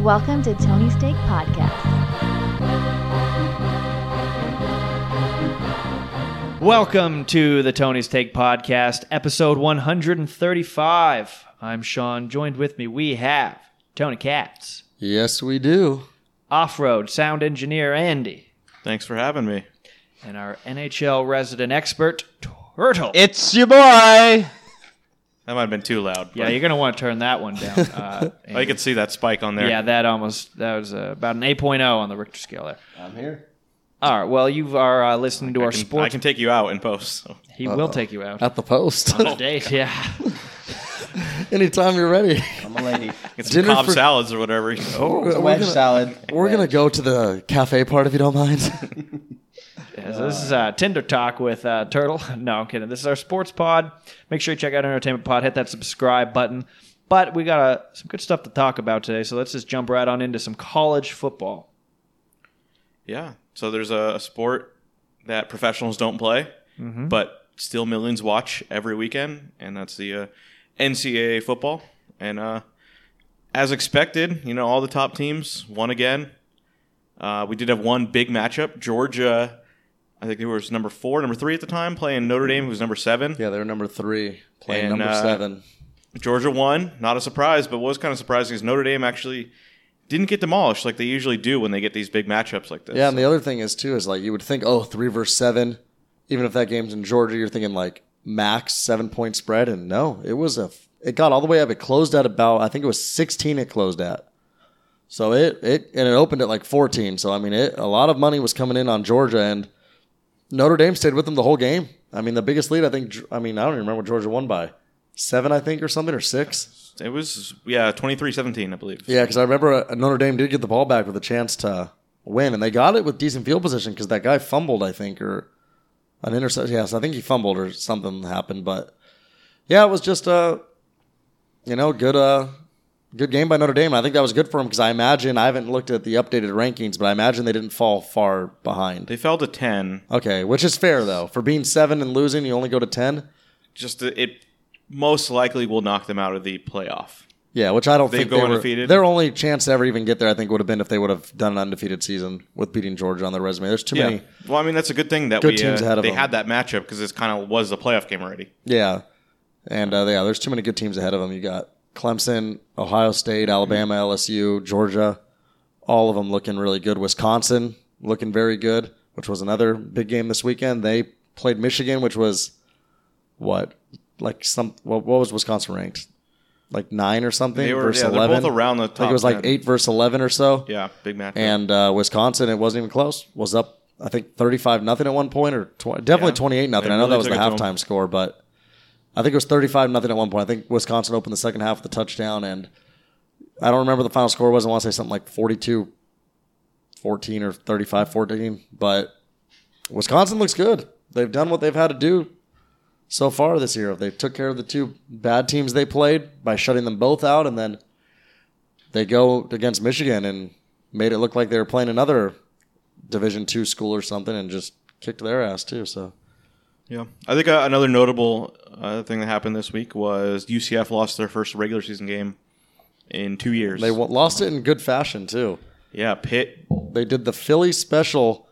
Welcome to Tony's Take Podcast. Welcome to the Tony's Take Podcast, episode 135. I'm Sean. Joined with me, we have Tony Katz, Yes, we do. off road sound engineer Andy, Thanks for having me. and our NHL resident expert, Turtle. It's your boy. That might have been too loud. yeah, but you're going to want to turn that one down. Uh, I Oh, could see that spike on there. yeah, that almost, that was uh, about an 8.0 on the Richter scale there. I'm here. All right, well, you are uh, listening to I our can, sports. I can take you out in post. So. he will take you out. At the post. on a date, yeah. Anytime you're ready. I'm a lady. Get some Dinner cob for- salads or whatever. Oh, It's we're wedge gonna, salad. we're gonna go to the cafe part if you don't mind. Yeah, so this is uh, Tinder Talk with uh, Turtle. No, I'm kidding. This is our sports pod. Make sure you check out Entertainment Pod. Hit that subscribe button. But we got uh, some good stuff to talk about today, so let's just jump right on into some college football. Yeah. So there's a, a sport that professionals don't play, Mm-hmm. but still millions watch every weekend, and that's the uh, NCAA football. And uh, as expected, you know, all the top teams won again. Uh, we did have one big matchup. Georgia, I think they were number four, number three at the time, playing Notre Dame, who was number seven. yeah, they were number three, playing And, number uh, seven. Georgia won. Not a surprise, but what was kind of surprising is Notre Dame actually didn't get demolished like they usually do when they get these big matchups like this. Yeah, and the other thing is too is like you would think, oh, three versus seven. Even if that game's in Georgia, you're thinking like max seven point spread, and no, it was a. It got all the way up. It closed at about I think it was 16. It closed at. So it it and it opened at like 14. So I mean, it a lot of money was coming in on Georgia, and Notre Dame stayed with them the whole game. I mean, the biggest lead I think. I mean, I don't even remember what Georgia won by seven, I think, or something, or six. it was yeah 23-17, I believe. Yeah, because I remember uh, Notre Dame did get the ball back with a chance to win, and they got it with decent field position because that guy fumbled, I think, or an interception. Yes, I think he fumbled or something happened. But yeah, it was just a you know good uh good game by Notre Dame. I think that was good for him because I imagine I haven't looked at the updated rankings, but I imagine they didn't fall far behind. They fell to ten. Okay, which is fair though for being seven and losing, you only go to ten. Just it most likely will knock them out of the playoff. Yeah, which I don't They think go they were, undefeated? Their only chance to ever even get there, I think, would have been if they would have done an undefeated season with beating Georgia on their resume. There's too Yeah. many. Well, I mean that's a good thing that Good we teams uh, ahead of they them. had that matchup because this kind of was a playoff game already. Yeah, and uh, yeah, there's too many good teams ahead of them. You got Clemson, Ohio State, Alabama, LSU, Georgia, all of them looking really good. Wisconsin looking very good, which was another big game this weekend. They played Michigan, which was what like some what, what was Wisconsin ranked like nine or something They were versus yeah, eleven. both around the top. like it was like eight versus eleven or so. Yeah, big matchup. And uh, Wisconsin, it wasn't even close. Was up, I think, thirty-five nothing at one point, or tw- definitely Yeah. twenty-eight nothing. They I know that was the took it to 'em. halftime score, but I think it was thirty-five nothing at one point. I think Wisconsin opened the second half with a touchdown, and I don't remember the final score was. I want to say something like 42-14 or 35-14, but Wisconsin looks good. They've done what they've had to do so far this year. They took care of the two bad teams they played by shutting them both out, and then they go against Michigan and made it look like they were playing another Division two school or something, and just kicked their ass too. So Yeah, I think uh, another notable uh, thing that happened this week was UCF lost their first regular season game in two years. they wa- lost it in good fashion too. yeah, Pitt. They did the Philly special,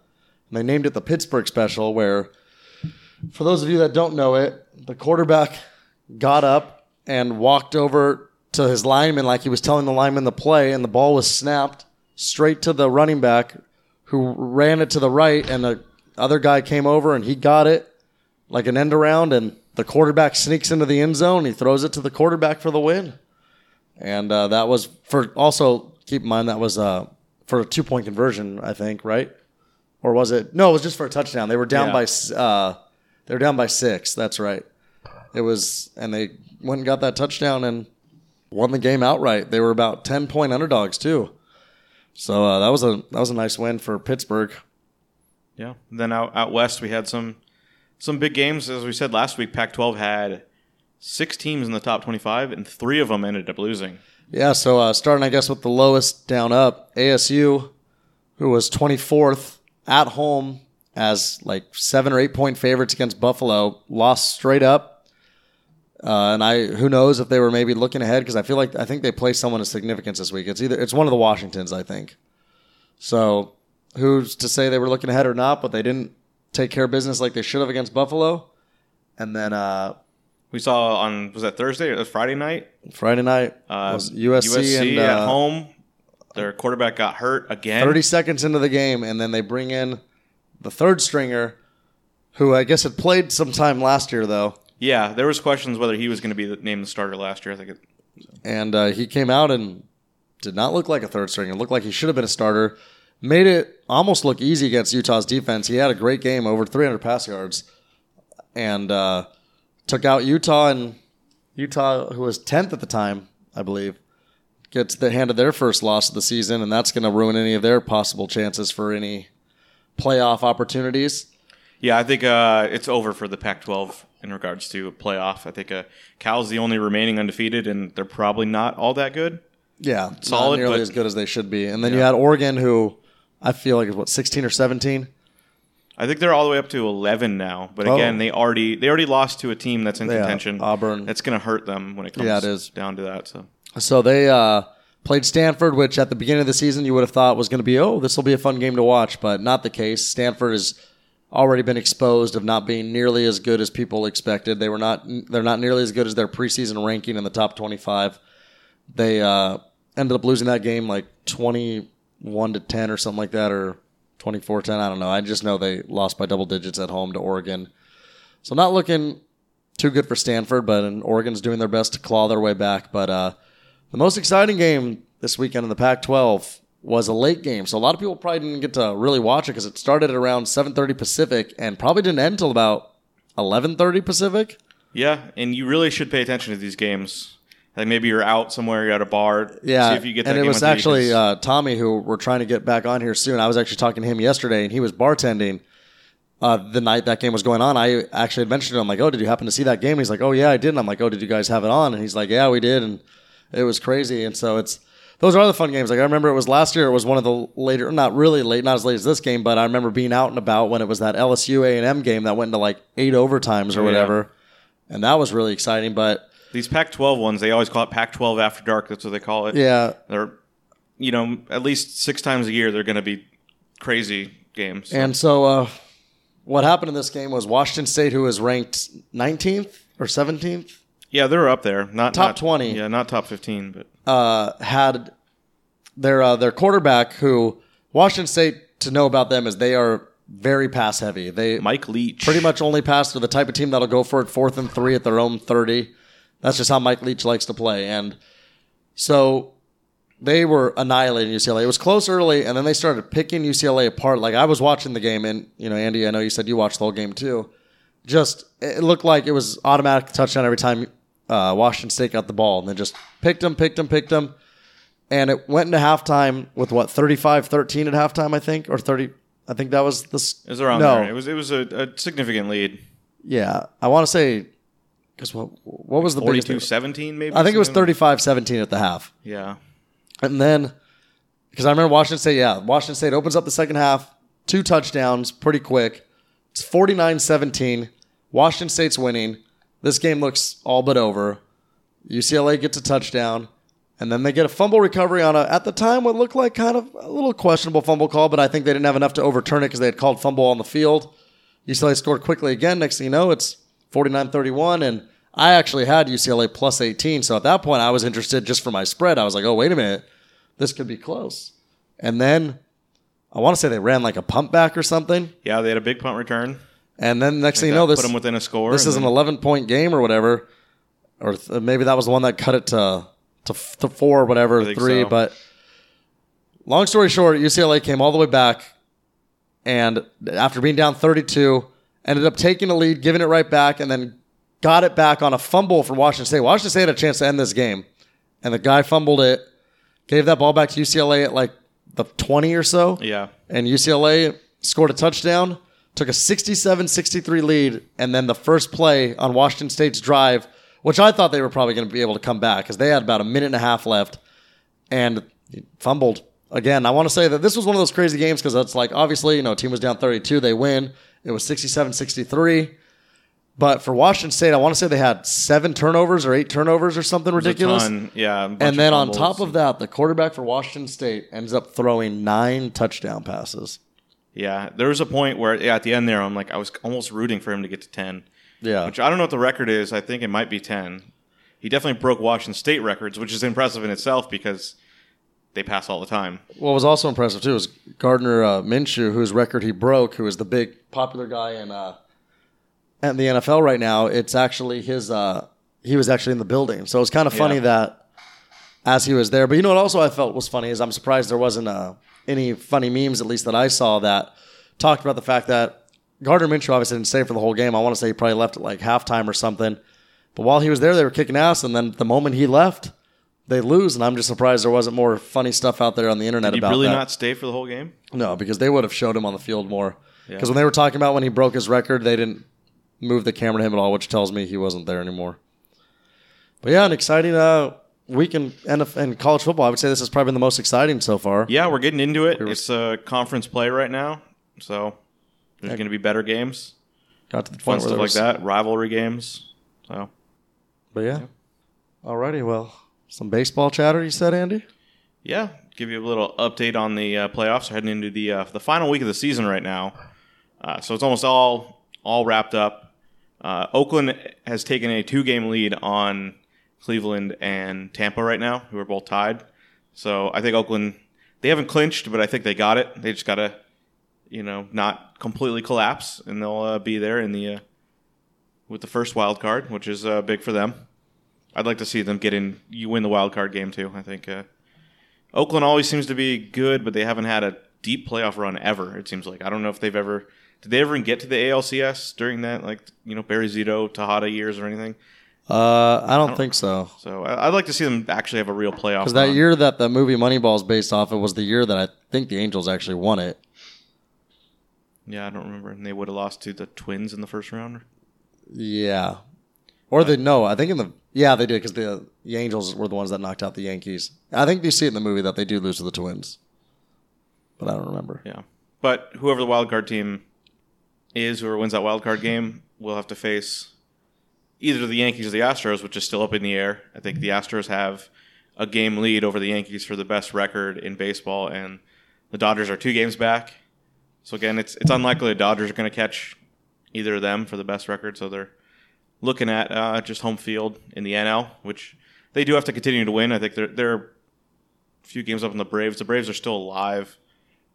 and they named it the Pittsburgh special, where for those of you that don't know it, the quarterback got up and walked over to his lineman like he was telling the lineman the play, and the ball was snapped straight to the running back who ran it to the right, and the other guy came over and he got it like an end around, and the quarterback sneaks into the end zone. He throws it to the quarterback for the win, and uh, that was for also keep in mind that was uh, for a two point conversion, I think, right? Or was it? No, it was just for a touchdown. They were down Yeah. by uh, they were down by six. That's right. It was, and they went and got that touchdown and won the game outright. They were about ten point underdogs too. So uh, that was a that was a nice win for Pittsburgh. Yeah. Then out out west, we had some some big games. As we said last week, Pac-12 had six teams in the top 25, and three of them ended up losing. Yeah, so uh, starting, I guess, with the lowest down up, ASU, who was 24th at home as like seven or eight point favorites against Buffalo, lost straight up. Uh, and I, who knows if they were maybe looking ahead because I feel like I think they play someone of significance this week. It's either it's one of the Washingtons, I think. So who's to say they were looking ahead or not? But they didn't take care of business like they should have against Buffalo. And then uh, We saw on was that Thursday or Friday night? Friday night Uh, was USC, and at uh, home. Their quarterback got hurt again. 30 seconds into the game, and then they bring in the third stringer, who I guess had played some time last year though, Yeah, there was questions whether he was going to be the, named the starter last year. I think it, and uh, he came out and did not look like a third stringer. Looked like he should have been a starter. Made it almost look easy against Utah's defense. He had a great game, over 300 pass yards, and uh, took out Utah. And Utah, who was 10th at the time, I believe, gets the handed their first loss of the season, and that's going to ruin any of their possible chances for any playoff opportunities. yeah, I think uh, it's over for the Pac-12 in regards to playoff. I think uh, Cal's the only remaining undefeated, and they're probably not all that good. Yeah, Solid, not nearly but- as good as they should be. And then you had Oregon, who I feel like is what 16 or 17. I think they're all the way up to 11 now. But Oh. again, they already they already lost to a team that's in Yeah, contention. Auburn. That's going to hurt them when it comes Yeah, it is. down to that. So So they uh, played Stanford, which at the beginning of the season you would have thought was going to be, oh, this will be a fun game to watch, but not the case. Stanford has already been exposed of not being nearly as good as people expected. They were not. They're not nearly as good as their preseason ranking in the top 25. They uh, ended up losing that game like 21 to 10 or something like that, or 24 10. I don't know. I just know they lost by double digits at home to Oregon. So not looking too good for Stanford, but and Oregon's doing their best to claw their way back. But uh, the most exciting game this weekend in the Pac-12 was a late game, so a lot of people probably didn't get to really watch it because it started at around 7:30 Pacific and probably didn't end until about 11:30 Pacific. yeah, and you really should pay attention to these games. Like maybe you're out somewhere, you're at a bar. Yeah, see if you get that and it was actually uh, Tommy who we're trying to get back on here soon. I was actually talking to him yesterday, and he was bartending uh, the night that game was going on. I actually had mentioned to him like, "Oh, did you happen to see that game?" He's like, "Oh yeah, I did." And I'm like, "Oh, did you guys have it on?" And he's like, "Yeah, we did," and it was crazy. And so it's those are the fun games. Like I remember it was last year. It was one of the later, not really late, not as late as this game, but I remember being out and about when it was that LSU A and M game that went into like eight overtimes or Oh, yeah. whatever, and that was really exciting. But these Pac-12 ones, they always call it Pac-12 after dark. That's what they call it. yeah, They're, you know, at least six times a year they're going to be crazy games. And so, uh, what happened in this game was Washington State, who was ranked 19th or 17th, yeah, they're up there. Not Top not- 20. Yeah, not top 15, but uh, had their uh, their quarterback, who Washington State to know about them is they are very pass heavy. They Mike Leach. pretty much only pass to the type of team that'll go for it fourth and three at their own 30. That's just how Mike Leach likes to play. And so they were annihilating UCLA. It was close early, and then they started picking UCLA apart. Like I was watching the game, and you know, Andy, I know you said you watched the whole game too. Just it looked like it was automatic touchdown every time uh, Washington State got the ball, and then just picked them, picked them, picked them. And it went into halftime with what 35-13 at halftime, I think, or thirty. I think that was this. It was around no, there. It was it was a, a significant lead. yeah, I want to say because what what was the biggest? 42-17 maybe. I think it was something? 35-17 at the half, Yeah. and then because I remember Washington State. Yeah, Washington State opens up the second half, two touchdowns, pretty quick. It's 49-17. Washington State's winning. This game looks all but over. UCLA gets a touchdown, and then they get a fumble recovery on a at the time what looked like kind of a little questionable fumble call, but I think they didn't have enough to overturn it because they had called fumble on the field. UCLA scored quickly again. Next thing you know, it's 49-31, and I actually had UCLA plus 18. So at that point, I was interested just for my spread. I was like, oh, wait a minute. This could be close. And then I want to say they ran like a pump back or something. Yeah, they had a big punt return. And then next thing you know, this, put them within a score. this is an 11 point game or whatever. Or th- maybe that was the one that cut it to, to, f- to four or whatever, three. so. But long story short, UCLA came all the way back. And after being down 32, ended up taking the lead, giving it right back, and then got it back on a fumble from Washington State. Washington State had a chance to end this game. And the guy fumbled it, gave that ball back to UCLA at like the 20 or so Yeah. and UCLA scored a touchdown, took a 67-63 lead, and then the first play on Washington State's drive, which I thought they were probably going to be able to come back because they had about a minute and a half left, and fumbled again. I want to say that this was one of those crazy games because it's like obviously you know team was down 32, they win. It was 67-63. But for Washington State, I want to say they had seven turnovers or eight turnovers or something ridiculous. ton, yeah. And then on top of that, the quarterback for Washington State ends up throwing nine touchdown passes. yeah, there was a point where yeah, at the end there, I'm like, I was almost rooting for him to get to ten. Yeah. Which I don't know what the record is. I think it might be ten. He definitely broke Washington State records, which is impressive in itself because they pass all the time. What was also impressive too is Gardner uh, Minshew, whose record he broke, who is the big popular guy in uh, in the NFL right now. It's actually his. Uh, he was actually in the building, so it's kind of funny Yeah. that as he was there. But you know what? Also, I felt was funny is I'm surprised there wasn't uh, any funny memes, at least that I saw, that talked about the fact that Gardner Minshew obviously didn't stay for the whole game. I want to say he probably left at like halftime or something. But while he was there, they were kicking ass, and then the moment he left. They lose, and I'm just surprised there wasn't more funny stuff out there on the internet about it. Did about really that. not stay for the whole game? No, because they would have showed him on the field more. Yeah. Because when they were talking about when he broke his record, they didn't move the camera to him at all, which tells me he wasn't there anymore. But yeah, an exciting uh, week in, in college football. I would say this is probably been the most exciting so far. Yeah, we're getting into it. It's a conference play right now, so there's going to be better games, Got to the fun point where stuff like that, rivalry games. So But yeah. Alrighty, well, some baseball chatter. You said, Andy. yeah, give you a little update on the uh, playoffs. We're heading into the uh, the final week of the season right now, uh, so it's almost all all wrapped up. Uh, Oakland has taken a two game lead on Cleveland and Tampa right now, who are both tied. So I think Oakland they haven't clinched, but I think they got it. They just got to you know not completely collapse, and they'll uh, be there in the uh, with the first wild card, which is uh, big for them. I'd like to see them get in. You win the wild card game too. I think uh, Oakland always seems to be good, but they haven't had a deep playoff run ever. It seems like I don't know if they've ever did they ever get to the ALCS during that like you know Barry Zito Tejada years or anything. Uh, I don't think so. So I- I'd like to see them actually have a real playoff. Because that year that the movie Moneyball is based off of was the year that I think the Angels actually won it. yeah, I don't remember, and they would have lost to the Twins in the first round. Yeah. Or they no, I think in the yeah they did because the, the Angels were the ones that knocked out the Yankees. I think you see it in the movie that they do lose to the Twins, but I don't remember. Yeah, but whoever the wild card team is, whoever wins that wild card game, will have to face either the Yankees or the Astros, which is still up in the air. I think the Astros have a game lead over the Yankees for the best record in baseball, and the Dodgers are two games back. So again, it's it's unlikely the Dodgers are going to catch either of them for the best record. So they're looking at uh, just home field in the NL, which they do have to continue to win. I think they're they're a few games up on the Braves. The Braves are still alive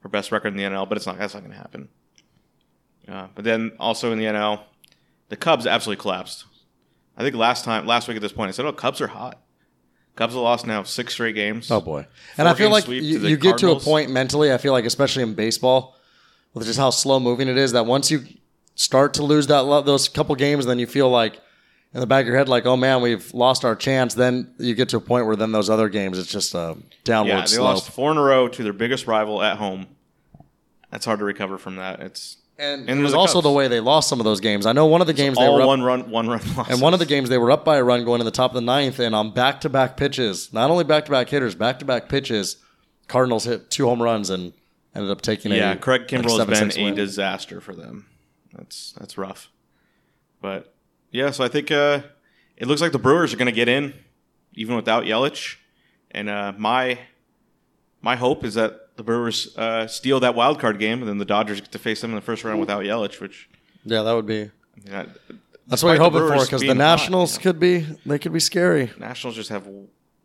for best record in the NL, but it's not that's not going to happen. Uh, but then also in the NL, the Cubs absolutely collapsed. I think last time, last week at this point, I said, "Oh, Cubs are hot." Cubs have lost now six straight games. Oh boy! And I feel like you, you get to a point mentally. I feel like especially in baseball, with just how slow moving it is, that once you start to lose that those couple games, then you feel like in the back of your head, like, oh man, we've lost our chance. Then you get to a point where then those other games, it's just a downward yeah, they slope. lost four in a row to their biggest rival at home. That's hard to recover from that. It's And, And it was the also Cubs. the way they lost some of those games. I know one of the games they all were up, one run, one run loss. and one of the games they were up by a run going to the top of the ninth, and on back to back pitches, not only back to back hitters, back to back pitches, Cardinals hit two home runs and ended up taking a yeah, Craig Kimbrel like has been a win. disaster for them. That's that's rough. But yeah, so I think uh, it looks like the Brewers are going to get in, even without Yelich. And uh, my my hope is that the Brewers uh, steal that wild card game, and then the Dodgers get to face them in the first round without Yelich. Which Yeah, that would be. I- That's what you're hoping for because the hot, Nationals you know, could be they could be scary. Nationals just have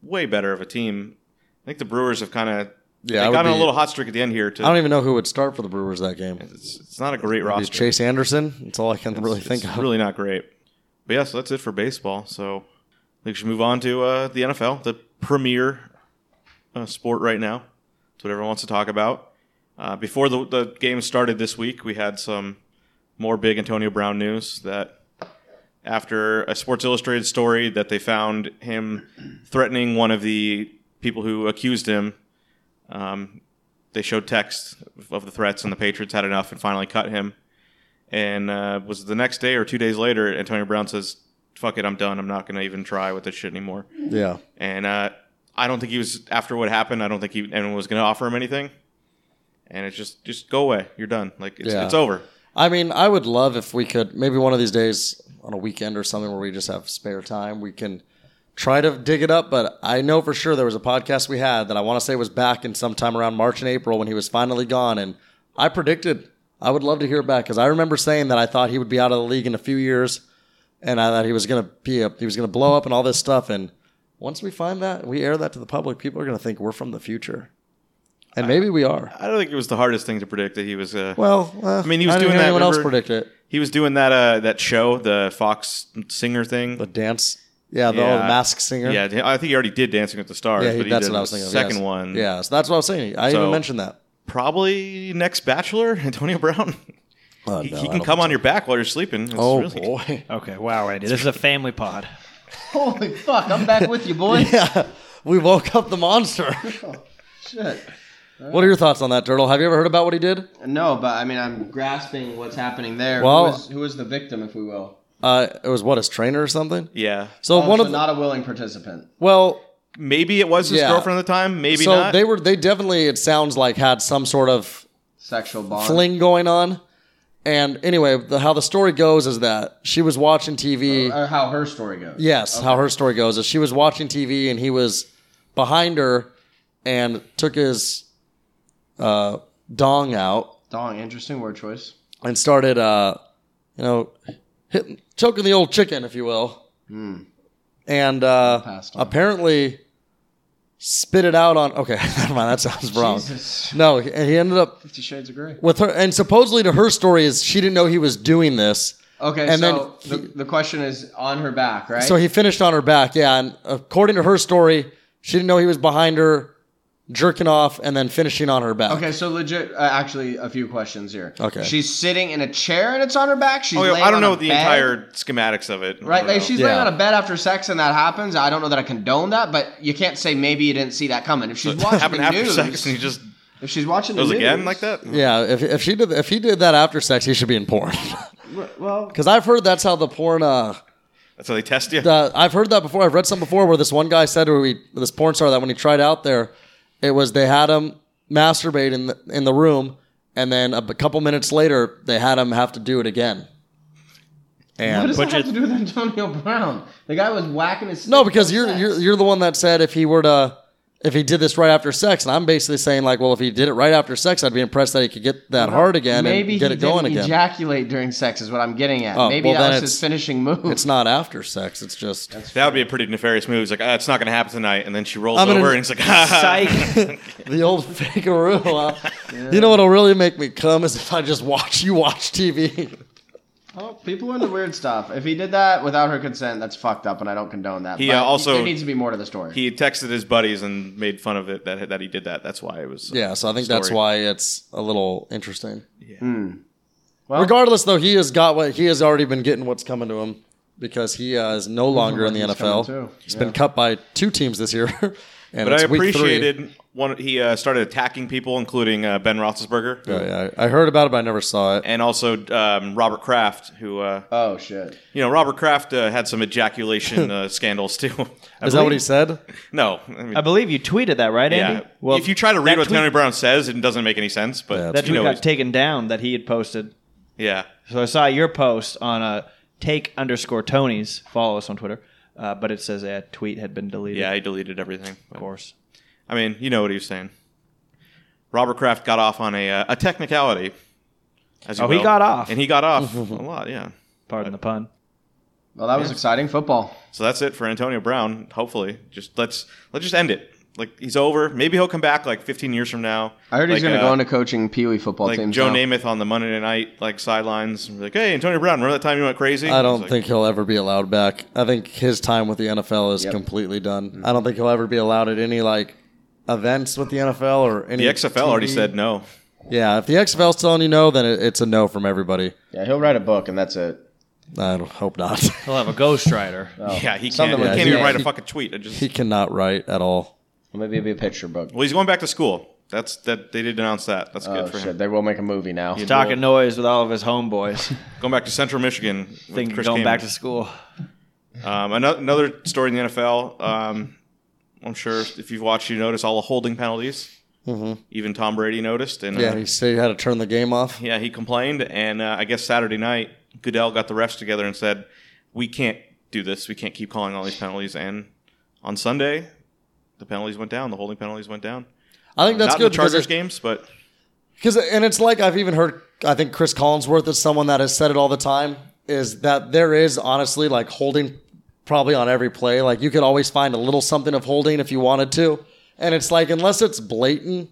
way better of a team. I think the Brewers have kind of Yeah, they got on a little hot streak at the end here. To, I don't even know who would start for the Brewers that game. it's, it's not a great roster. Chase Anderson. That's all I can really It's- think of. Really not great. But yeah, so that's it for baseball. So we should move on to uh, the NFL, the premier uh, sport right now. That's what everyone wants to talk about. Uh, before the, the game started this week, we had some more big Antonio Brown news that after a Sports Illustrated story that they found him threatening one of the people who accused him, um, they showed text of the threats, and the Patriots had enough and finally cut him. And uh, was it the next day or two days later, Antonio Brown says, "Fuck it, I'm done. I'm not going to even try with this shit anymore." Yeah, And uh, I don't think he was after what happened. I don't think he anyone was going to offer him anything. And it's just just go away. You're done. Like it's, Yeah. it's over. I mean, I would love if we could maybe one of these days on a weekend or something where we just have spare time, we can try to dig it up. But I know for sure there was a podcast we had that I want to say was back in sometime around March and April when he was finally gone, and I predicted I would love to hear it back because I remember saying that I thought he would be out of the league in a few years, and I thought he was gonna be a, he was gonna blow up and all this stuff. And once we find that, we air that to the public, people are gonna think we're from the future, and maybe we are. I don't think it was the hardest thing to predict that he was. Uh, Well, uh, I mean, he was I didn't doing hear that, Anyone else remember? predict it? he was doing that uh, that show, the Fox singer thing. The dance, yeah, the, Yeah. the mask singer. yeah, I think he already did Dancing with the Stars. Yeah, he, but he that's did what I was the thinking. of, Second yes. one, Yeah, so that's what I was saying. I So- even mentioned that. probably next Bachelor, Antonio Brown. Oh, he no, he can come think on your back while you're sleeping. It's. Oh really- boy. Okay, wow, Andy, this is a family pod. Holy fuck! I'm back with you, boy. yeah, we woke up the monster. Shit. what are your thoughts on that, Turtle? Have you ever heard about what he did? No, but I mean, I'm grasping what's happening there. Well- who, is, who is the victim, if we will? Uh, it was what his trainer or something. Yeah, So Oh, one so of the, not a willing participant. well, maybe it was his Yeah. girlfriend at the time. Maybe so not. they were they definitely it sounds like had some sort of Sexual bond. fling going on. And anyway, the, how the story goes is that she was watching TV. Or how her story goes. Yes, how her story goes is she was watching TV and he was behind her and took his uh, dong out Dong, interesting word choice. and started, uh, you know, hitting, choking the old chicken, if you will. And uh, apparently spit it out on. Okay, never mind. That sounds wrong. Jesus. No, and he ended up Fifty Shades of Grey. with her, and supposedly to her story is she didn't know he was doing this. Okay, And so then the, the question is on her back, right? So he finished on her back, yeah. And according to her story, she didn't know he was behind her, jerking off, and then finishing on her back. Okay, so legit. Uh, actually, a few questions here. Okay. she's sitting in a chair and it's on her back. She's Oh, yeah, laying I don't on know a the bed. entire schematics of it. Right, like know. she's laying Yeah. on a bed after sex and that happens. I don't know that I condone that, but you can't say maybe you didn't see that coming. If she's watching happened the after news, sex and he just if she's watching the goes news again like that. Yeah, if, if she did if he did that after sex, he should be in porn. Well, Because I've heard that's how the porn. Uh, That's how they test you. the, I've heard that before. I've read some before where this one guy said, where he, this porn star, that when he tried out there, it was they had him masturbate in the, in the room, and then a couple minutes later, they had him have to do it again. And what does Put that have to do with Antonio Brown? The guy was whacking his. no, because you're you're you're the one that said if he were to if he did this right after sex, and I'm basically saying like, well, if he did it right after sex, I'd be impressed that he could get that hard again Maybe and get he it going didn't again. ejaculate during sex is what I'm getting at. Oh, Maybe well, then that was it's- his finishing move. it's not after sex; it's just That would be a pretty nefarious move. He's like, ah, it's not going to happen tonight. And then she rolls I'm gonna- over and he's like, ha, ha. Psych. the old fakearoo. Huh? You know what'll really make me come is if I just watch you watch TV. Oh, people are into weird stuff. If he did that without her consent, that's fucked up, and I don't condone that. He, But uh, also- there needs to be more to the story. He texted his buddies and made fun of it that, that he did that. That's why it was. Yeah, so I think that's Story. why it's a little interesting. Well- Regardless, though, he has got what he has already been getting what's coming to him because he uh, is no longer in the He's NFL. coming too. He's been cut by two teams this year, and But I appreciated one. He uh, started attacking people, including uh, Ben Roethlisberger Oh, yeah, I I heard about it, but I never saw it. and also um, Robert Kraft, who uh, oh shit! you know Robert Kraft uh, had some ejaculation uh, scandals too. Is that what he said? no, I mean, I believe you tweeted that, right, Andy? yeah. if you try to read what tweet- Tony Brown says, it doesn't make any sense. But Yeah, that that's you tweet know, got taken down that he had posted. yeah, So I saw your post on a take underscore Tony's. Follow us on Twitter. Uh, but it says that tweet had been deleted. yeah, he deleted everything. of course. I mean, you know what he was saying. Robert Kraft got off on a uh, a technicality. As you Oh, he got off. and he got off a lot. Yeah. Pardon the pun. Well, that was exciting football. So that's it for Antonio Brown. Hopefully, just let's let's just end it. Like he's over. Maybe he'll come back like 15 years from now. I heard he's going to uh, go into coaching Pee Wee football like teams. Joe now. Namath on the Monday night like sidelines. and be Like, hey, Antonio Brown, remember that time you went crazy? I don't like, think he'll ever be allowed back. I think his time with the NFL is Yep. completely done. I don't think he'll ever be allowed at any like events with the NFL or any. the XFL already said no. Yeah, if the XFL's telling you no, then it, it's a no from everybody. Yeah, he'll write a book and that's it. I don't, hope not. He'll have a ghostwriter. Yeah, he can't. He can't that. even write a fucking tweet. It just, he cannot write at all. Or maybe it'll be a picture book. well, he's going back to school. That's that. They did announce that. That's Oh good for shit! him. They will make a movie now. He's talking noise with all of his homeboys. Going back to Central Michigan. with Thinking Chris going back to school. Um, another, another story in the NFL. Um, I'm sure if you've watched, you notice all the holding penalties. Even Tom Brady noticed, and Yeah, uh, he said he had to turn the game off. yeah, he complained, and uh, I guess Saturday night, Goodell got the refs together and said, "We can't do this. We can't keep calling all these penalties." And on Sunday, the penalties went down. The holding penalties went down. I think that's Not good in the Chargers games, but Because and it's like I've even heard. I think Cris Collinsworth is someone that has said it all the time. Is that there is honestly like holding probably on every play. Like you could always find a little something of holding if you wanted to, and it's like unless it's blatant,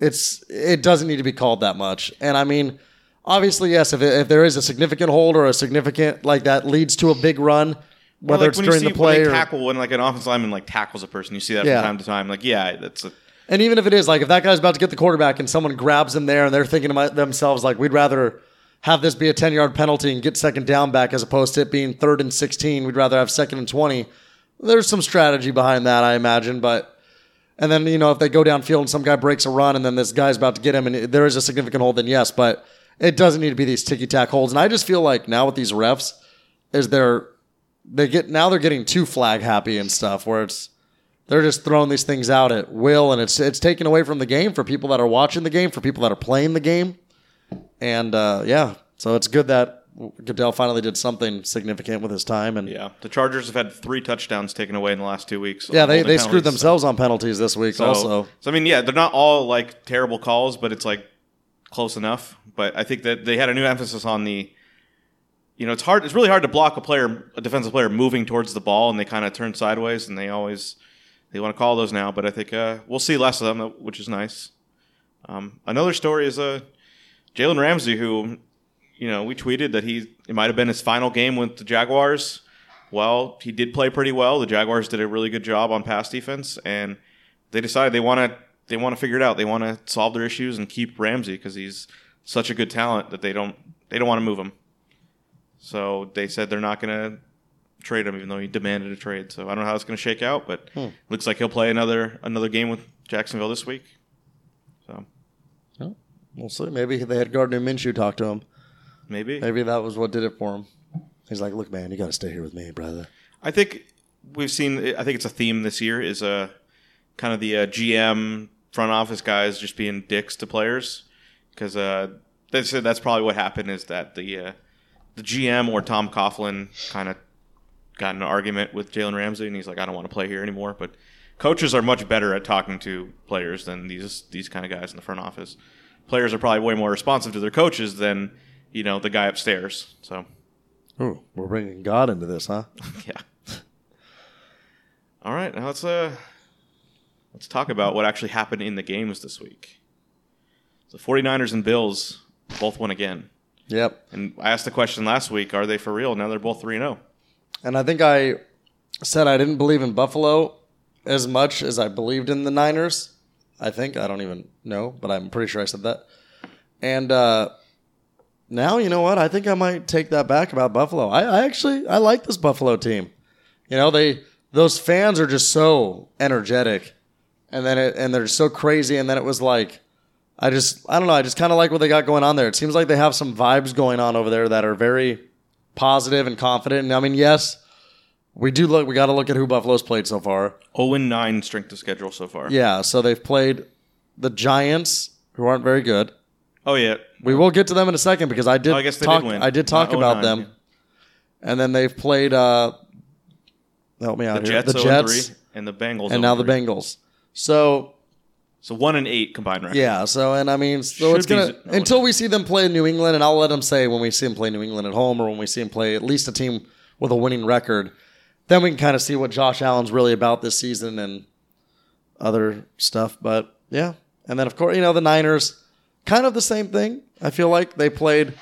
it's it doesn't need to be called that much. And I mean, obviously yes, if it, if there is a significant hold or a significant like that leads to a big run, whether like it's when you during see the play when or tackle when like an offensive lineman like tackles a person, you see that Yeah. from time to time. Like, yeah, that's a, And even if it is like if that guy's about to get the quarterback and someone grabs him there and they're thinking to themselves like we'd rather have this be a 10 yard penalty and get second down back as opposed to it being third and 16 we'd rather have second and 20 there's some strategy behind that i imagine but and then you know if they go downfield and some guy breaks a run and then this guy's about to get him and there is a significant hold then yes but it doesn't need to be these ticky tack holds and i just feel like now with these refs is they're they get now they're getting too flag happy and stuff where it's they're just throwing these things out at will, and it's it's taken away from the game for people that are watching the game, for people that are playing the game, and uh, yeah, so it's good that Goodell finally did something significant with his time, and yeah. The Chargers have had three touchdowns taken away in the last two weeks. Yeah they, they screwed themselves on penalties this week So, also. so I mean, yeah, they're not all like terrible calls, but it's like close enough. But I think that they had a new emphasis on the. You know, it's hard. It's really hard to block a player, a defensive player, moving towards the ball, and they kind of turn sideways, and they always they want to call those now. But I think uh, we'll see less of them, which is nice. Um, another story is uh, Jalen Ramsey, who you know we tweeted that he it might have been his final game with the Jaguars. Well, he did play pretty well. The Jaguars did a really good job on pass defense, and they decided they want to they want to figure it out. They want to solve their issues and keep Ramsey because he's such a good talent that they don't they don't want to move him. So they said they're not going to trade him, even though he demanded a trade. So I don't know how it's going to shake out, but looks like he'll play another another game with Jacksonville this week. So We'll see. Maybe they had Gardner Minshew talk to him. maybe Maybe that was what did it for him. He's like, "Look, man, you got to stay here with me, brother." I think we've seen. I think it's a theme this year is uh, kind of the uh, GM front office guys just being dicks to players because uh, they said that's probably what happened is that the uh, the GM or Tom Coughlin kind of got in an argument with Jalen Ramsey and he's like, I don't want to play here anymore. But coaches are much better at talking to players than these these kind of guys in the front office. Players are probably way more responsive to their coaches than you know the guy upstairs. So Ooh, we're bringing God into this, huh? yeah. All right, now let's uh let's talk about what actually happened in the games this week. The 49ers and Bills both won again. Yep. And I asked the question last week, are they for real? Now they're both 3 and oh. 0. And I think I said I didn't believe in Buffalo as much as I believed in the Niners. I think I don't even know, but I'm pretty sure I said that. And uh, now you know what? I think I might take that back about Buffalo. I, I actually I like this Buffalo team. You know they those fans are just so energetic, and then it and they're so crazy. And then it was like I just I don't know. I just kind of like what they got going on there. It seems like they have some vibes going on over there that are very positive and confident. And I mean, yes, we do look. We got to look at who Buffalo's played so far. 0 and 9 strength of schedule so far. Yeah, so they've played the Giants, who aren't very good. Oh yeah. We will get to them in a second because I did. Oh, I guess they talk, did win. I did talk Not about 0-9, them, yeah. and then they've played. Uh, help me The out here. Jets, the 0 and Jets, 3 and the Bengals. and now the Bengals. So So 1 and 8 combined record. yeah, so and I mean, so Should it's gonna z- oh, until we see them play New England, and I'll let them say when we see them play New England at home, or when we see them play at least a team with a winning record, then we can kind of see what Josh Allen's really about this season and other stuff. But yeah, and then of course you know the Niners, kind of the same thing. I feel like they played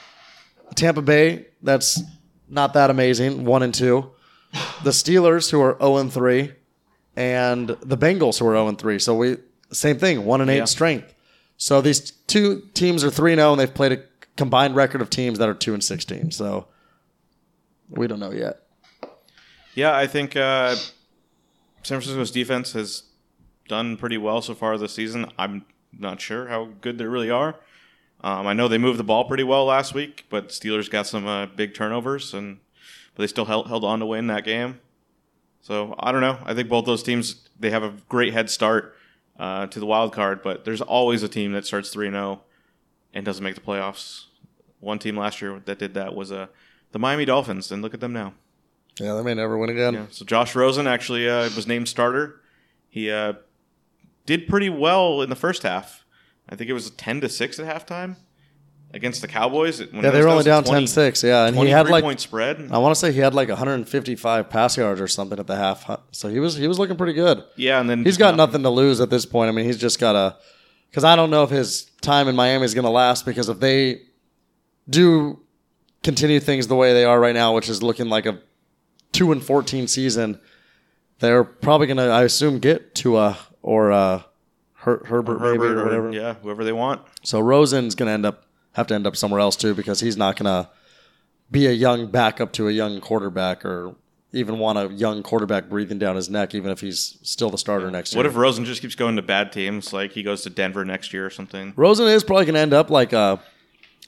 Tampa Bay. That's not that amazing. One and two. The Steelers, who are zero and three, and the Bengals, who are zero and three. So we same thing. One and eight Yeah. strength. So these two teams are three and zero, and they've played a combined record of teams that are two and sixteen. So we don't know yet. Yeah, I think uh, San Francisco's defense has done pretty well so far this season. I'm not sure how good they really are. Um, I know they moved the ball pretty well last week, but Steelers got some uh, big turnovers, and but they still held, held on to win that game. So I don't know. I think both those teams they have a great head start uh, to the wild card, but there's always a team that starts 3 0 and doesn't make the playoffs. One team last year that did that was uh, the Miami Dolphins, and look at them now. Yeah, they may never win again. Yeah. So Josh Rosen actually uh, was named starter. He uh, did pretty well in the first half. I think it was 10 to 6 at halftime against the Cowboys. When Yeah, they were only down 20 10-6, Yeah, and he had like point spread. I want to say he had like 155 pass yards or something at the half. So he was he was looking pretty good. Yeah, and then He's got nothing to lose at this point. I mean, he's just got to because I don't know if his time in Miami is going to last because if they do continue things the way they are right now, which is looking like a two and 14 season, they're probably going to, I assume, get Tua or uh, Her- Herbert, maybe, Herbert or or whatever. yeah, whoever they want. So Rosen's going to end up have to end up somewhere else too because he's not going to be a young backup to a young quarterback or even want a young quarterback breathing down his neck, even if he's still the starter next year. What if Rosen just keeps going to bad teams? Like he goes to Denver next year or something. Rosen is probably going to end up like a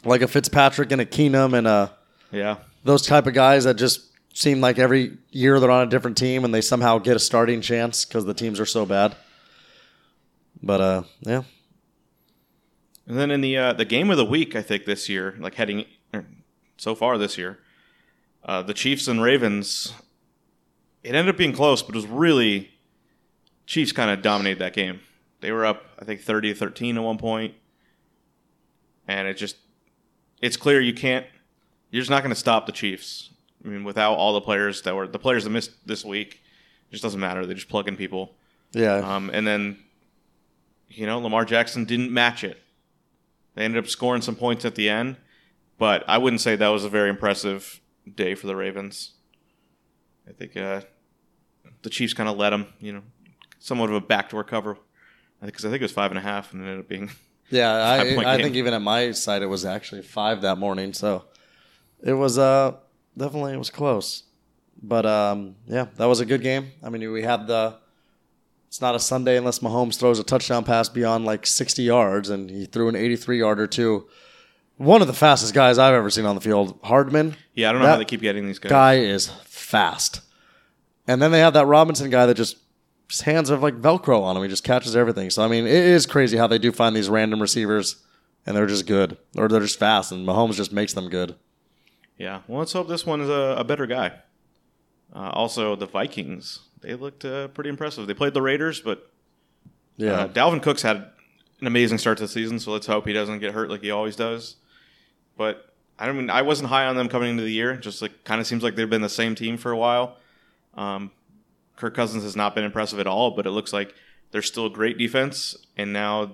like a Fitzpatrick and a Keenum and a Yeah, those type of guys that just seem like every year they're on a different team and they somehow get a starting chance because the teams are so bad. But uh, yeah, and then in the uh, the game of the week, I think this year, like heading er, so far this year, uh, the Chiefs and Ravens. It ended up being close, but it was really Chiefs kind of dominated that game. They were up, I think, 30 to 13 at one point. And it just, it's clear you can't, you're just not going to stop the Chiefs. I mean, without all the players that were, the players that missed this week, it just doesn't matter. They just plug in people. yeah, Um, and then, you know, Lamar Jackson didn't match it. They ended up scoring some points at the end, but I wouldn't say that was a very impressive day for the Ravens. I think uh, the Chiefs kind of let them, you know, somewhat of a backdoor cover. Because I think it was five and a half, and it ended up being yeah. I, I think even at my side it was actually five that morning, so it was uh definitely it was close. But um, yeah, that was a good game. I mean, we had the. It's not a Sunday unless Mahomes throws a touchdown pass beyond like 60 yards, and he threw an 83 yarder to one of the fastest guys I've ever seen on the field, Hardman. yeah. I don't know That how they keep getting these guys. Guy is fast. And then they have that Robinson guy that just his hands have like Velcro on him. He just catches everything. So I mean, it is crazy how they do find these random receivers, and they're just good, or they're just fast, and Mahomes just makes them good. Yeah. Well, let's hope this one is a, a better guy. Uh, also, the Vikings. They looked uh, pretty impressive. They played the Raiders, but Yeah, Uh, Dalvin Cook's had an amazing start to the season, so let's hope he doesn't get hurt like he always does. But I don't mean I wasn't high on them coming into the year. Just like kind of seems like they've been the same team for a while. Um, Kirk Cousins has not been impressive at all, but it looks like they're still a great defense, and now yeah.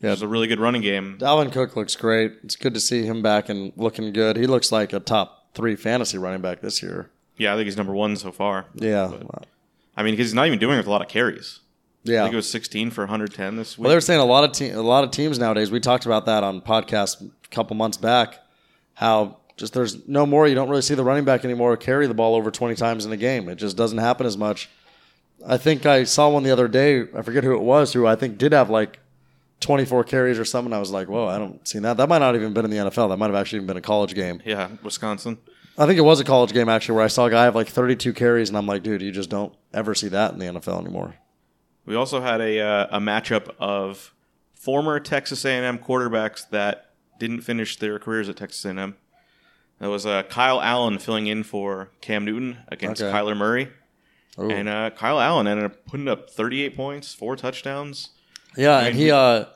there's a really good running game. Dalvin Cook looks great. It's good to see him back and looking good. He looks like a top three fantasy running back this year. Yeah, I think he's number one so far. Yeah, I mean, because he's not even doing it with a lot of carries. Yeah, I think it was 16 for 110 this week. Well, they were saying a lot of te- a lot of teams nowadays. We talked about that on podcast a couple months back. How just there's no more. You don't really see the running back anymore carry the ball over 20 times in a game. It just doesn't happen as much. I think I saw one the other day. I forget who it was. Who I think did have like 24 carries or something. I was like, whoa, I don't see that. That might not even been in the NFL. That might have actually even been a college game. yeah, Wisconsin. I think it was a college game actually where I saw a guy have like 32 carries, and I'm like, dude, you just don't ever see that in the NFL anymore. We also had a uh, a matchup of former Texas A&M quarterbacks that didn't finish their careers at Texas A&M. That was uh, Kyle Allen filling in for Cam Newton against Okay. Kyler Murray, Ooh. and uh, Kyle Allen ended up putting up 38 points, four touchdowns. Yeah, and he uh,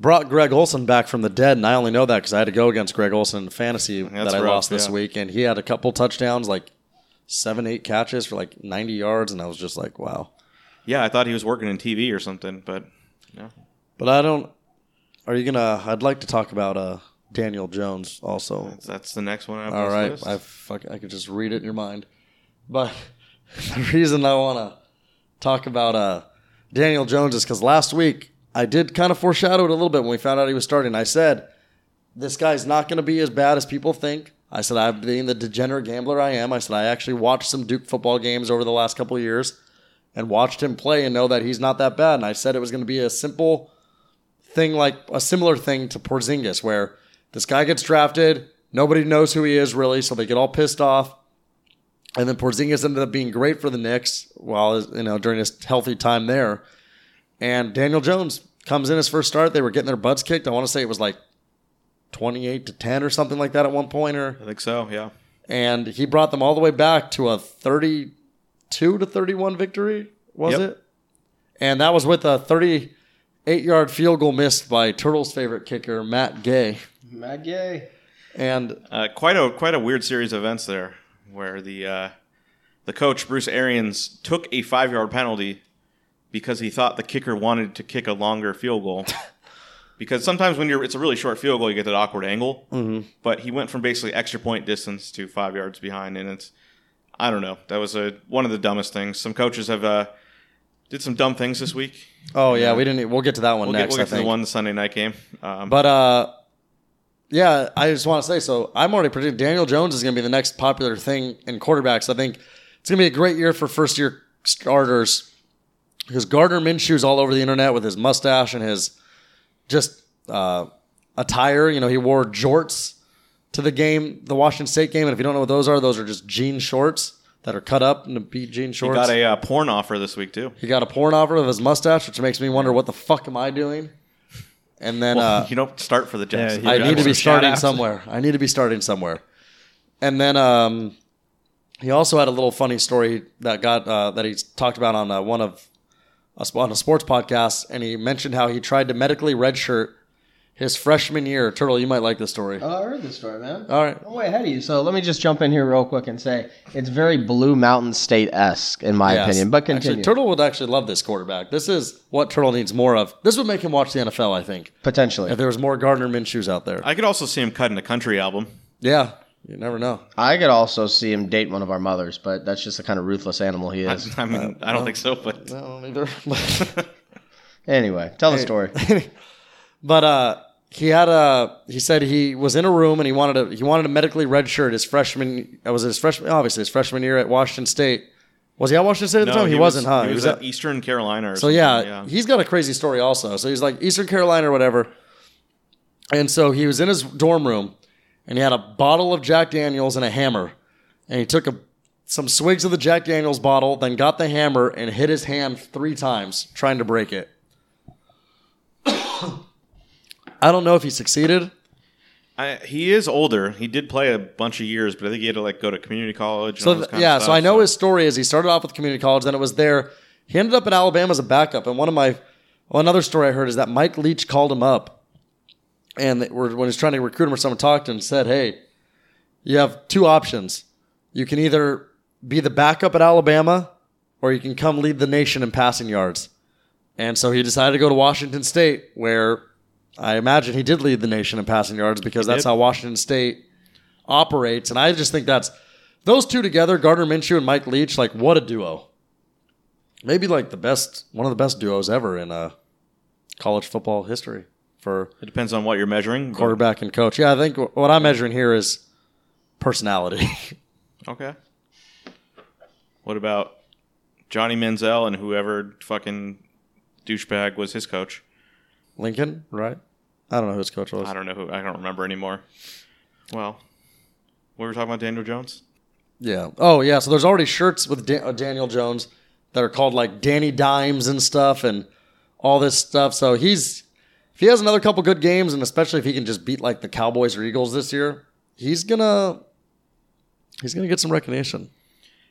brought Greg Olsen back from the dead, and I only know that because I had to go against Greg Olsen in fantasy That's that I rough, lost this yeah. week, and he had a couple touchdowns, like seven, eight catches for like 90 yards, and I was just like, wow. Yeah, I thought he was working in TV or something, but no. But I don't. Are you gonna? I'd like to talk about uh, Daniel Jones also. That's the next one. I have All right, list. I fuck, I could just read it in your mind. But the reason I want to talk about uh, Daniel Jones is because last week I did kind of foreshadow it a little bit when we found out he was starting. I said this guy's not going to be as bad as people think. I said I'm being the degenerate gambler I am. I said I actually watched some Duke football games over the last couple of years and watched him play and know that he's not that bad. And I said it was going to be a simple thing like a similar thing to Porzingis, where this guy gets drafted, nobody knows who he is really, so they get all pissed off. And then Porzingis ended up being great for the Knicks while you know during his healthy time there. And Daniel Jones comes in his first start. They were getting their butts kicked. I want to say it was like 28 to 10 or something like that at one point. Or, I think so. Yeah. and he brought them all the way back to a 32 to 31 victory, was Yep. it? And that was with a 38 yard field goal missed by Turtles' favorite kicker, Matt Gay. Matt Gay. And Uh, quite a quite a weird series of events there, where the uh, the coach Bruce Arians took a five yard penalty because he thought the kicker wanted to kick a longer field goal. because sometimes when you're it's a really short field goal, you get that awkward angle. Mm-hmm. But he went from basically extra point distance to five yards behind, and it's I don't know. That was a one of the dumbest things. Some coaches have uh, did some dumb things this week. oh, yeah, we didn't, we'll get to that one We'll next. get, we'll I get to the one Sunday night game. Um, But uh, yeah, I just want to say so. I'm already predicting Daniel Jones is going to be the next popular thing in quarterbacks. I think it's going to be a great year for first year starters because Gardner Minshew's all over the internet with his mustache and his just uh, attire. You know, he wore jorts to the game, the Washington State game, and if you don't know what those are, those are just jean shorts that are cut up into beat jean he shorts. got a uh, porn offer this week too. he got a porn offer of his mustache, which makes me wonder what the fuck am I doing. And then uh, you don't start for the Jets. Yeah, I need to be starting outs. somewhere. I need to be starting somewhere. And then um, he also had a little funny story that got uh, that he talked about on uh, one of a, sp- on a sports podcast, and he mentioned how he tried to medically redshirt his freshman year. Turtle, you might like this story. Oh, I heard this story, man. All right. I'm way ahead of you. So let me just jump in here real quick and say it's very Blue Mountain State esque in my Yes. opinion. But continue. Actually, Turtle would actually love this quarterback. This is what Turtle needs more of. This would make him watch the NFL. I think Potentially. if there was more Gardner Minshew's out there. I could also see him cutting a country album. yeah, you never know. I could also see him date one of our mothers, but that's just the kind of ruthless animal he is. I mean, I don't think so, but I don't either. anyway, tell the story. But uh, he had a. He said he was in a room and he wanted to. He wanted to medically redshirt his freshman. It was his freshman. Obviously, his freshman year at Washington State. Was he at Washington State at the time? He, was- wasn't, huh? He was, at Eastern Carolina. Or so yeah, he's got a crazy story also. So he's like Eastern Carolina or whatever. And so he was in his dorm room, and he had a bottle of Jack Daniels and a hammer, and he took a some swigs of the Jack Daniels bottle, then got the hammer and hit his hand three times trying to break it. I don't know if he succeeded. I, he is older. He did play a bunch of years, but I think he had to like go to community college. And So all th- kind yeah, of so I know his story is he started off with community college, then it was there. He ended up in Alabama as a backup, and one of my well, another story I heard is that Mike Leach called him up, and when he's trying to recruit him or someone talked to him and said, "Hey, you have two options. You can either be the backup at Alabama, or you can come lead the nation in passing yards." And so he decided to go to Washington State, where I imagine he did lead the nation in passing yards because that's how Washington State operates. And I just think that's those two together, Gardner Minshew and Mike Leach, like what a duo. Maybe like the best, one of the best duos ever in uh, college football history for It depends on what you're measuring. quarterback and coach. Yeah, I think what I'm measuring here is personality. Okay. What about Johnny Manziel and whoever fucking douchebag was his coach? Lincoln, right? I don't know who his coach was. I don't know who. I don't remember anymore. Well, we were talking about Daniel Jones. Yeah. Oh, yeah. So there's already shirts with Dan- uh, Daniel Jones that are called like Danny Dimes and stuff and all this stuff. So he's he has another couple good games and especially if he can just beat like the Cowboys or Eagles this year, he's gonna he's gonna get some recognition.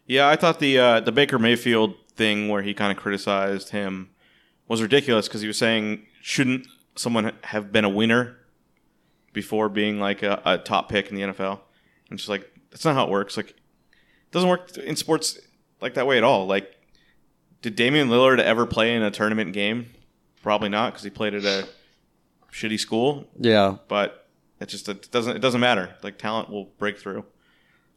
Yeah, I thought the uh, the Baker Mayfield thing where he kind of criticized him was ridiculous because he was saying shouldn't someone have been a winner before being like a, a top pick in the NFL? And just like that's not how it works. Like it doesn't work in sports like that way at all. Like did Damian Lillard ever play in a tournament game? Probably not because he played at a shitty school. Yeah. But it just it doesn't it doesn't matter. Like talent will break through.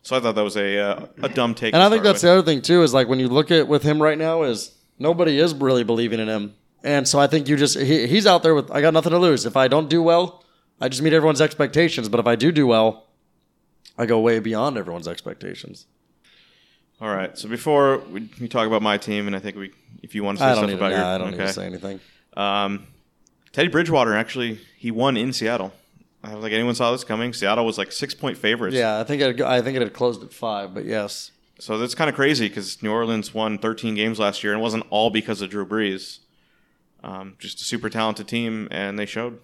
So I thought that was a uh, a dumb take. And I think that's with. the other thing too is like when you look at with him right now is nobody is really believing in him. And so I think you just he, he's out there with I got nothing to lose. If I don't do well, I just meet everyone's expectations, but if I do do well, I go way beyond everyone's expectations. All right. So before we, we talk about my team, and I think we, if you want to say I don't need to, about nah, your, I don't need to say anything. Um, Teddy Bridgewater actually he won in Seattle. I don't think anyone saw this coming. Seattle was like six point favorites. Yeah, I think it, I think it had closed at five, but yes, So that's kind of crazy because New Orleans won 13 games last year, and it wasn't all because of Drew Brees. Um, just a super talented team, and they showed.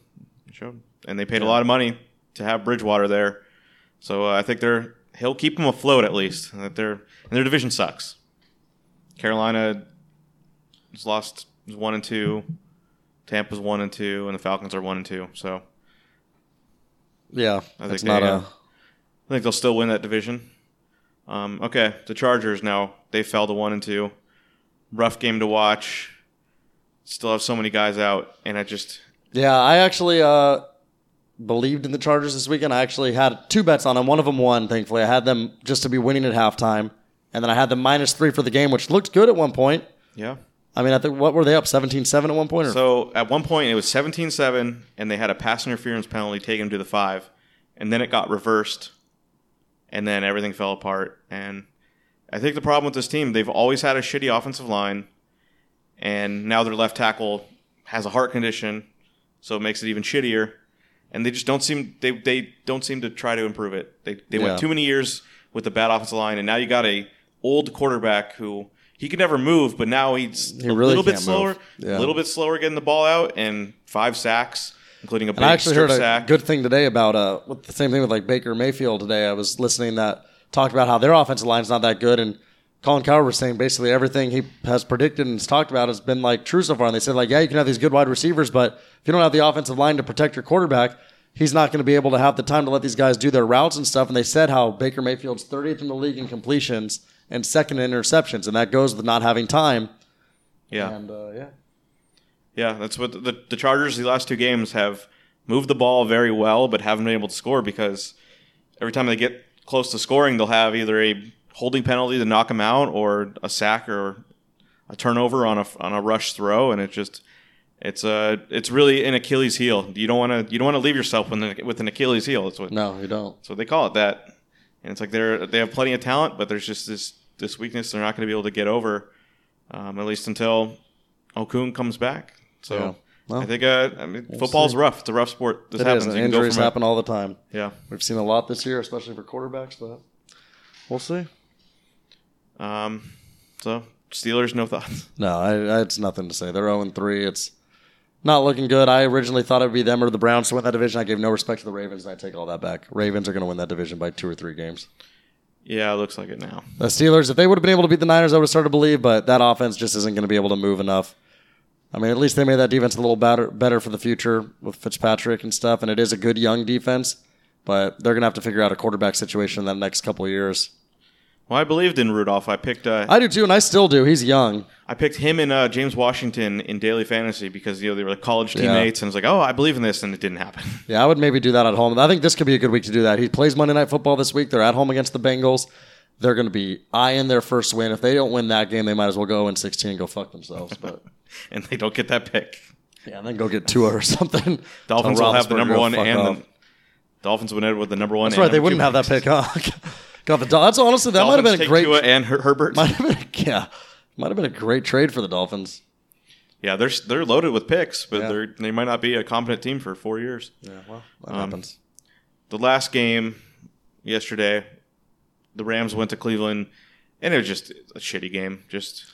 They showed, and they paid a lot of money to have Bridgewater there. So uh, I think they're he'll keep them afloat at least. That their and their division sucks. Carolina has lost one and two. Tampa's one and two, and the Falcons are one and two. So Yeah, I think not they, a. uh, I think they'll still win that division. Um, okay, the Chargers now they fell to one and two. Rough game to watch. Still have so many guys out, and I just Yeah, I actually uh, believed in the Chargers this weekend. I actually had two bets on them. One of them won, thankfully. I had them just to be winning at halftime, and then I had them minus three for the game, which looked good at one point. yeah. I mean, I think what were they up 17-7 at one point? Or? So at one point it was 17-7, and they had a pass interference penalty taken to the five, and then it got reversed, and then everything fell apart. And I think the problem with this team, they've always had a shitty offensive line, and now their left tackle has a heart condition, so it makes it even shittier. And they just don't seem they, they don't seem to try to improve it. They they Yeah. went too many years with the bad offensive line, and now you got a old quarterback who he could never move, but now he's He a really little bit slower, move. Yeah. a little bit slower getting the ball out, and five sacks, including a big And I actually heard a sack. good thing today about uh, with the same thing with like Baker Mayfield today. I was listening that talked about how their offensive line's not that good, and Colin Cowherd was saying basically everything he has predicted and has talked about has been like true so far. And they said like, yeah, you can have these good wide receivers, but if you don't have the offensive line to protect your quarterback, he's not going to be able to have the time to let these guys do their routes and stuff. And they said how Baker Mayfield's 30th in the league in completions and second in interceptions, and that goes with not having time. yeah, And uh, yeah, Yeah, that's what the, the Chargers the last two games have moved the ball very well, but haven't been able to score because every time they get close to scoring, they'll have either a holding penalty to knock them out, or a sack, or a turnover on a on a rush throw, and it just it's a it's really an Achilles heel. You don't want to you don't want to leave yourself with an, with an Achilles heel. That's what no, you don't. that's what they call it. That, and it's like they're they have plenty of talent, but there's just this this weakness they're not going to be able to get over, um, at least until Okung comes back. So Yeah. Well, I think uh, I mean football's rough. It's a rough sport. This It happens. is. You can go Injuries happen all the time. Yeah. We've seen a lot this year, especially for quarterbacks, but we'll see. Um. So Steelers, no thoughts. No, I, I, it's nothing to say. They're 0 3. It's not looking good. I originally thought it would be them or the Browns to win that division. I gave no respect to the Ravens, and I take all that back. Ravens are going to win that division by two or three games. Yeah, it looks like it now. The Steelers, if they would have been able to beat the Niners, I would have started to believe, but that offense just isn't going to be able to move enough. I mean, at least they made that defense a little better, better for the future with Fitzpatrick and stuff, and it is a good young defense, but they're going to have to figure out a quarterback situation in the next couple of years. Well, I believed in Rudolph. I picked uh, I do too, and I still do. He's young. I picked him and uh, James Washington in daily fantasy because you know they were like college Yeah. teammates, and I was like, oh, I believe in this, and it didn't happen. Yeah, I would maybe do that at home. I think this could be a good week to do that. He plays Monday Night Football this week. They're at home against the Bengals. They're going to be eyeing their first win. If they don't win that game, they might as well go in 16 and go fuck themselves. But and they don't get that pick. yeah, and then go get Tua or something. Dolphins will have the number one and off. the Dolphins would end with the number one. That's and right. They wouldn't two have that pick. Huh? Got the Dol- That's honestly that might have been a great. Tua and Her- Herbert. Might have been a, yeah, might have been a great trade for the Dolphins. Yeah, they're they're loaded with picks, but Yeah. they're they might not be a competent team for four years. Yeah, well, that Um, happens. The last game yesterday, the Rams went to Cleveland, and it was just a shitty game. Just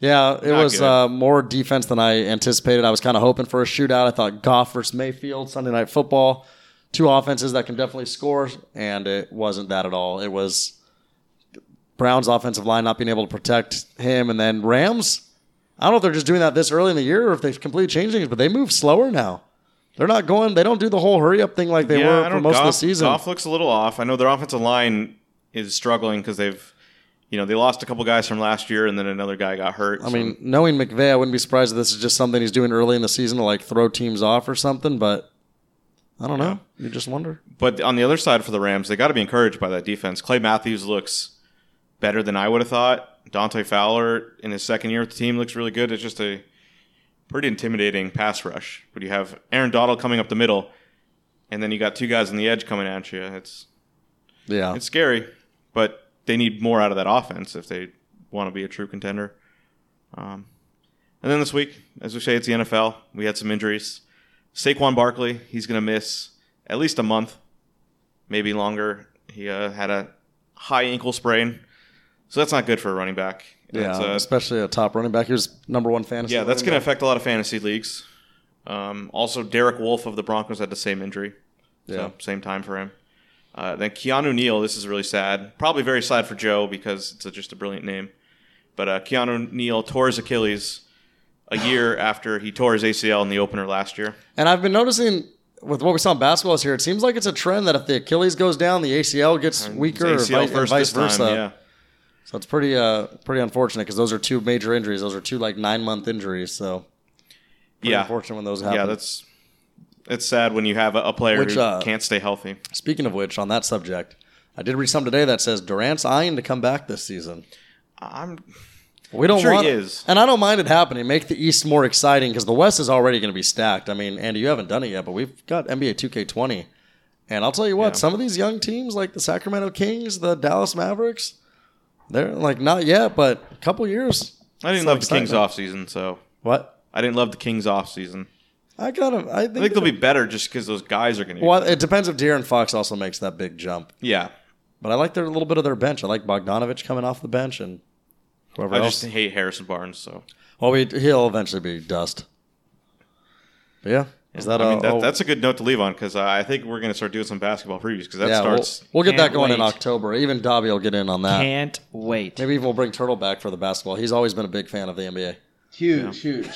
Yeah, it not was good. uh, more defense than I anticipated. I was kind of hoping for a shootout. I thought Goff versus Mayfield, Sunday Night Football, two offenses that can definitely score, and it wasn't that at all. It was Browns' offensive line not being able to protect him, and then Rams. I don't know if they're just doing that this early in the year or if they've completely changed things, but they move slower now. They're not going. They don't do the whole hurry up thing like they yeah, were for most Goff, of the season. Goff looks a little off. I know their offensive line is struggling because they've, you know, they lost a couple guys from last year, and then another guy got hurt. I mean, knowing McVay, I wouldn't be surprised if this is just something he's doing early in the season to like throw teams off or something. But I don't know. You just wonder. But on the other side for the Rams, they got to be encouraged by that defense. Clay Matthews looks better than I would have thought. Dante Fowler in his second year with the team looks really good. It's just a pretty intimidating pass rush. But you have Aaron Donald coming up the middle, and then you got two guys on the edge coming at you. It's Yeah. it's scary, but they need more out of that offense if they want to be a true contender. Um, and then this week, as we say, it's the NFL. We had some injuries. Saquon Barkley, he's going to miss at least a month, maybe longer. He uh, had a high ankle sprain, so that's not good for a running back. Yeah, uh, especially a top running back. He was number one fantasy. yeah, that's going to affect a lot of fantasy leagues. Um, also, Derek Wolfe of the Broncos had the same injury. Yeah. So, same time for him. Uh, then Keanu Neal, this is really sad. Probably very sad for Joe because it's a, just a brilliant name. But uh, Keanu Neal tore his Achilles a year after he tore his ACL in the opener last year. And I've been noticing with what we saw in basketball this year, it seems like it's a trend that if the Achilles goes down, the ACL gets weaker, or ACL vi- and vice this time, versa. yeah. So it's pretty uh pretty unfortunate because those are two major injuries. Those are two like nine month injuries. So pretty Yeah. unfortunate when those happen. Yeah, that's it's sad when you have a, a player Which, who uh, can't stay healthy. Speaking of which, on that subject, I did read something today that says Durant's eyeing to come back this season. I'm We don't sure he want is. and I don't mind it happening. Make the East more exciting because the West is already going to be stacked. I mean, Andy, you haven't done it yet, but we've got NBA 2K20, and I'll tell you what, Yeah. some of these young teams like the Sacramento Kings, the Dallas Mavericks, they're like not yet, but a couple years. I didn't love the Kings off season, so What? I didn't love the Kings off season. I got them. I think, I think they'll be better just because those guys are going to. Well, it depends if De'Aaron Fox also makes that big jump. yeah, But I like their a little bit of their bench. I like Bogdanovich coming off the bench and whoever I else. just hate Harrison Barnes. So well, we, he'll eventually be dust. But yeah, is that? I mean, that, oh, that's a good note to leave on because uh, I think we're going to start doing some basketball previews because that yeah, we'll, starts. we'll get that Can't going in wait. October. Even Dobby will get in on that. Can't wait. Maybe even we'll bring Turtle back for the basketball. He's always been a big fan of the NBA. Huge, huge.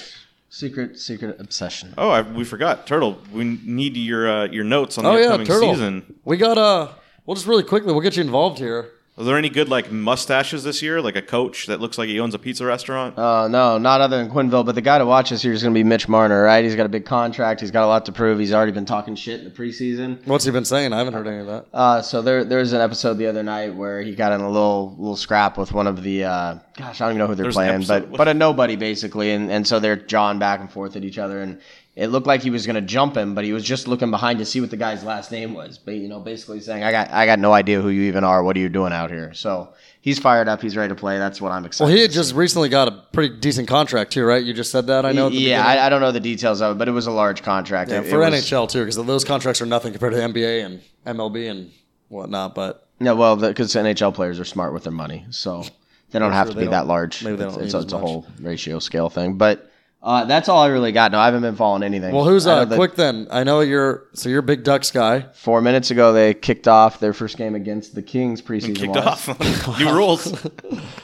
Secret, secret obsession. Oh, I, we forgot Turtle. We need your uh, your notes on the Oh yeah, upcoming Turtle. season. We got uh. We'll just really quickly. We'll get you involved here. Are there any good like mustaches this year? Like a coach that looks like he owns a pizza restaurant? Uh, no, not other than Quenneville. But the guy to watch this year is going to be Mitch Marner, right? He's got a big contract. He's got a lot to prove. He's already been talking shit in the preseason. What's he been saying? I haven't heard any of that. Uh, so there, there was an episode the other night where he got in a little, little scrap with one of the, uh, gosh, I don't even know who they're There's playing, but, but a nobody basically, and, and so they're jawing back and forth at each other, and it looked like he was going to jump him, but he was just looking behind to see what the guy's last name was, but you know, basically saying, I got, I got no idea who you even are. What are you doing out here? So he's fired up. He's ready to play. That's what I'm excited. Well, he had just see. recently got a pretty decent contract too, right? You just said that. I know. At the yeah. I, I don't know the details of it, but it was a large contract. Yeah, It- for it was- NHL too, because those contracts are nothing compared to NBA and MLB and whatnot. But No, well, because NHL players are smart with their money, so they don't have to be that large. maybe they it's don't it's, as it's a whole ratio scale thing. But uh, that's all I really got. No, I haven't been following anything. well, who's I know uh, that quick then? I know you're so you're a big Ducks guy. Four minutes ago, they kicked off their first game against the Kings preseason. Kicked wise. off. New rules.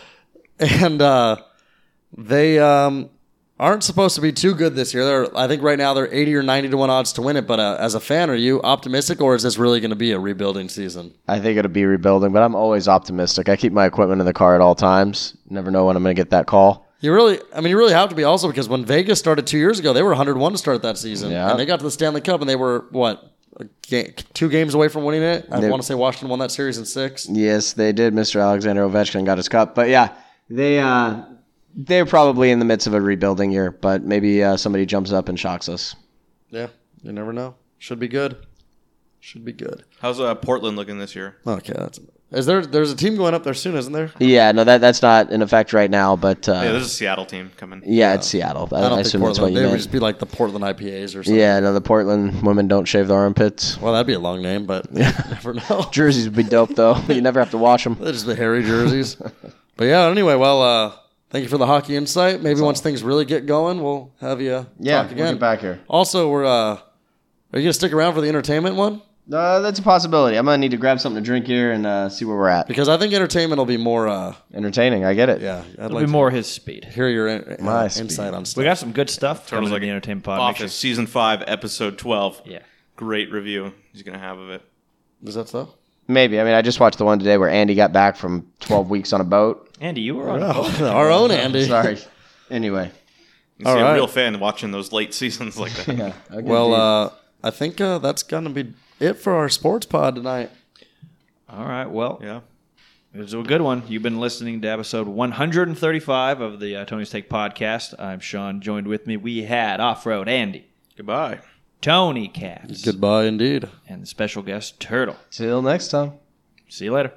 and uh, they um, aren't supposed to be too good this year. They're, I think right now they're eighty or ninety to one odds to win it. But uh, as a fan, are you optimistic, or is this really going to be a rebuilding season? I think it'll be rebuilding, but I'm always optimistic. I keep my equipment in the car at all times. Never know when I'm going to get that call. You really, I mean, you really have to be also because when Vegas started two years ago, they were 101 to start that season, Yeah. and they got to the Stanley Cup, and they were what a ga- two games away from winning it. I They- want to say Washington won that series in six. Yes, they did. Mr. Alexander Ovechkin got his cup, but yeah, they uh, they're probably in the midst of a rebuilding year. But maybe uh, somebody jumps up and shocks us. Yeah, you never know. Should be good. Should be good. How's uh, Portland looking this year? Okay, that's. Is there? There's a team going up there soon, isn't there? Yeah, no, that that's not in effect right now, but uh, Yeah, there's a Seattle team coming. yeah, it's Seattle. I, I don't I think assume that's what Portland. you They would just be like the Portland IPAs or something. Yeah, no, the Portland women don't shave their armpits. Well, that'd be a long name, but you never know. Jerseys would be dope though. you never have to wash them. They're just the hairy jerseys. but yeah, anyway, well, uh, thank you for the hockey insight. Maybe once things really get going, we'll have you Yeah, talk we'll again. get back here. Also, we're uh, are you gonna stick around for the entertainment one? Uh, that's a possibility. I'm gonna need to grab something to drink here and uh, see where we're at. Because I think entertainment will be more. Uh, Entertaining, I get it. yeah, I'd It'll like be more his speed. to hear your in, uh, My speed. insight on stuff. We got some good stuff coming Turtles in like the entertainment pod. Make Office sure- season five, episode twelve. Yeah. Great review he's gonna have of it. Is that so? Maybe. I mean, I just watched the one today where Andy got back from 12 weeks on a boat. Andy, you were on. a boat. Oh, our own Andy. Sorry. Anyway. You see All right. a real fan watching those late seasons like that. Yeah. a good Well, deed. uh, I think uh, that's gonna be it for our sports pod tonight. All right. Well, Yeah. it was a good one. You've been listening to episode 135 of the uh, Tony's Take podcast. I'm Sean. Joined with me, we had Off Road Andy, Goodbye. Tony Katz, Goodbye, indeed. and the special guest Turtle. Till next time. See you later.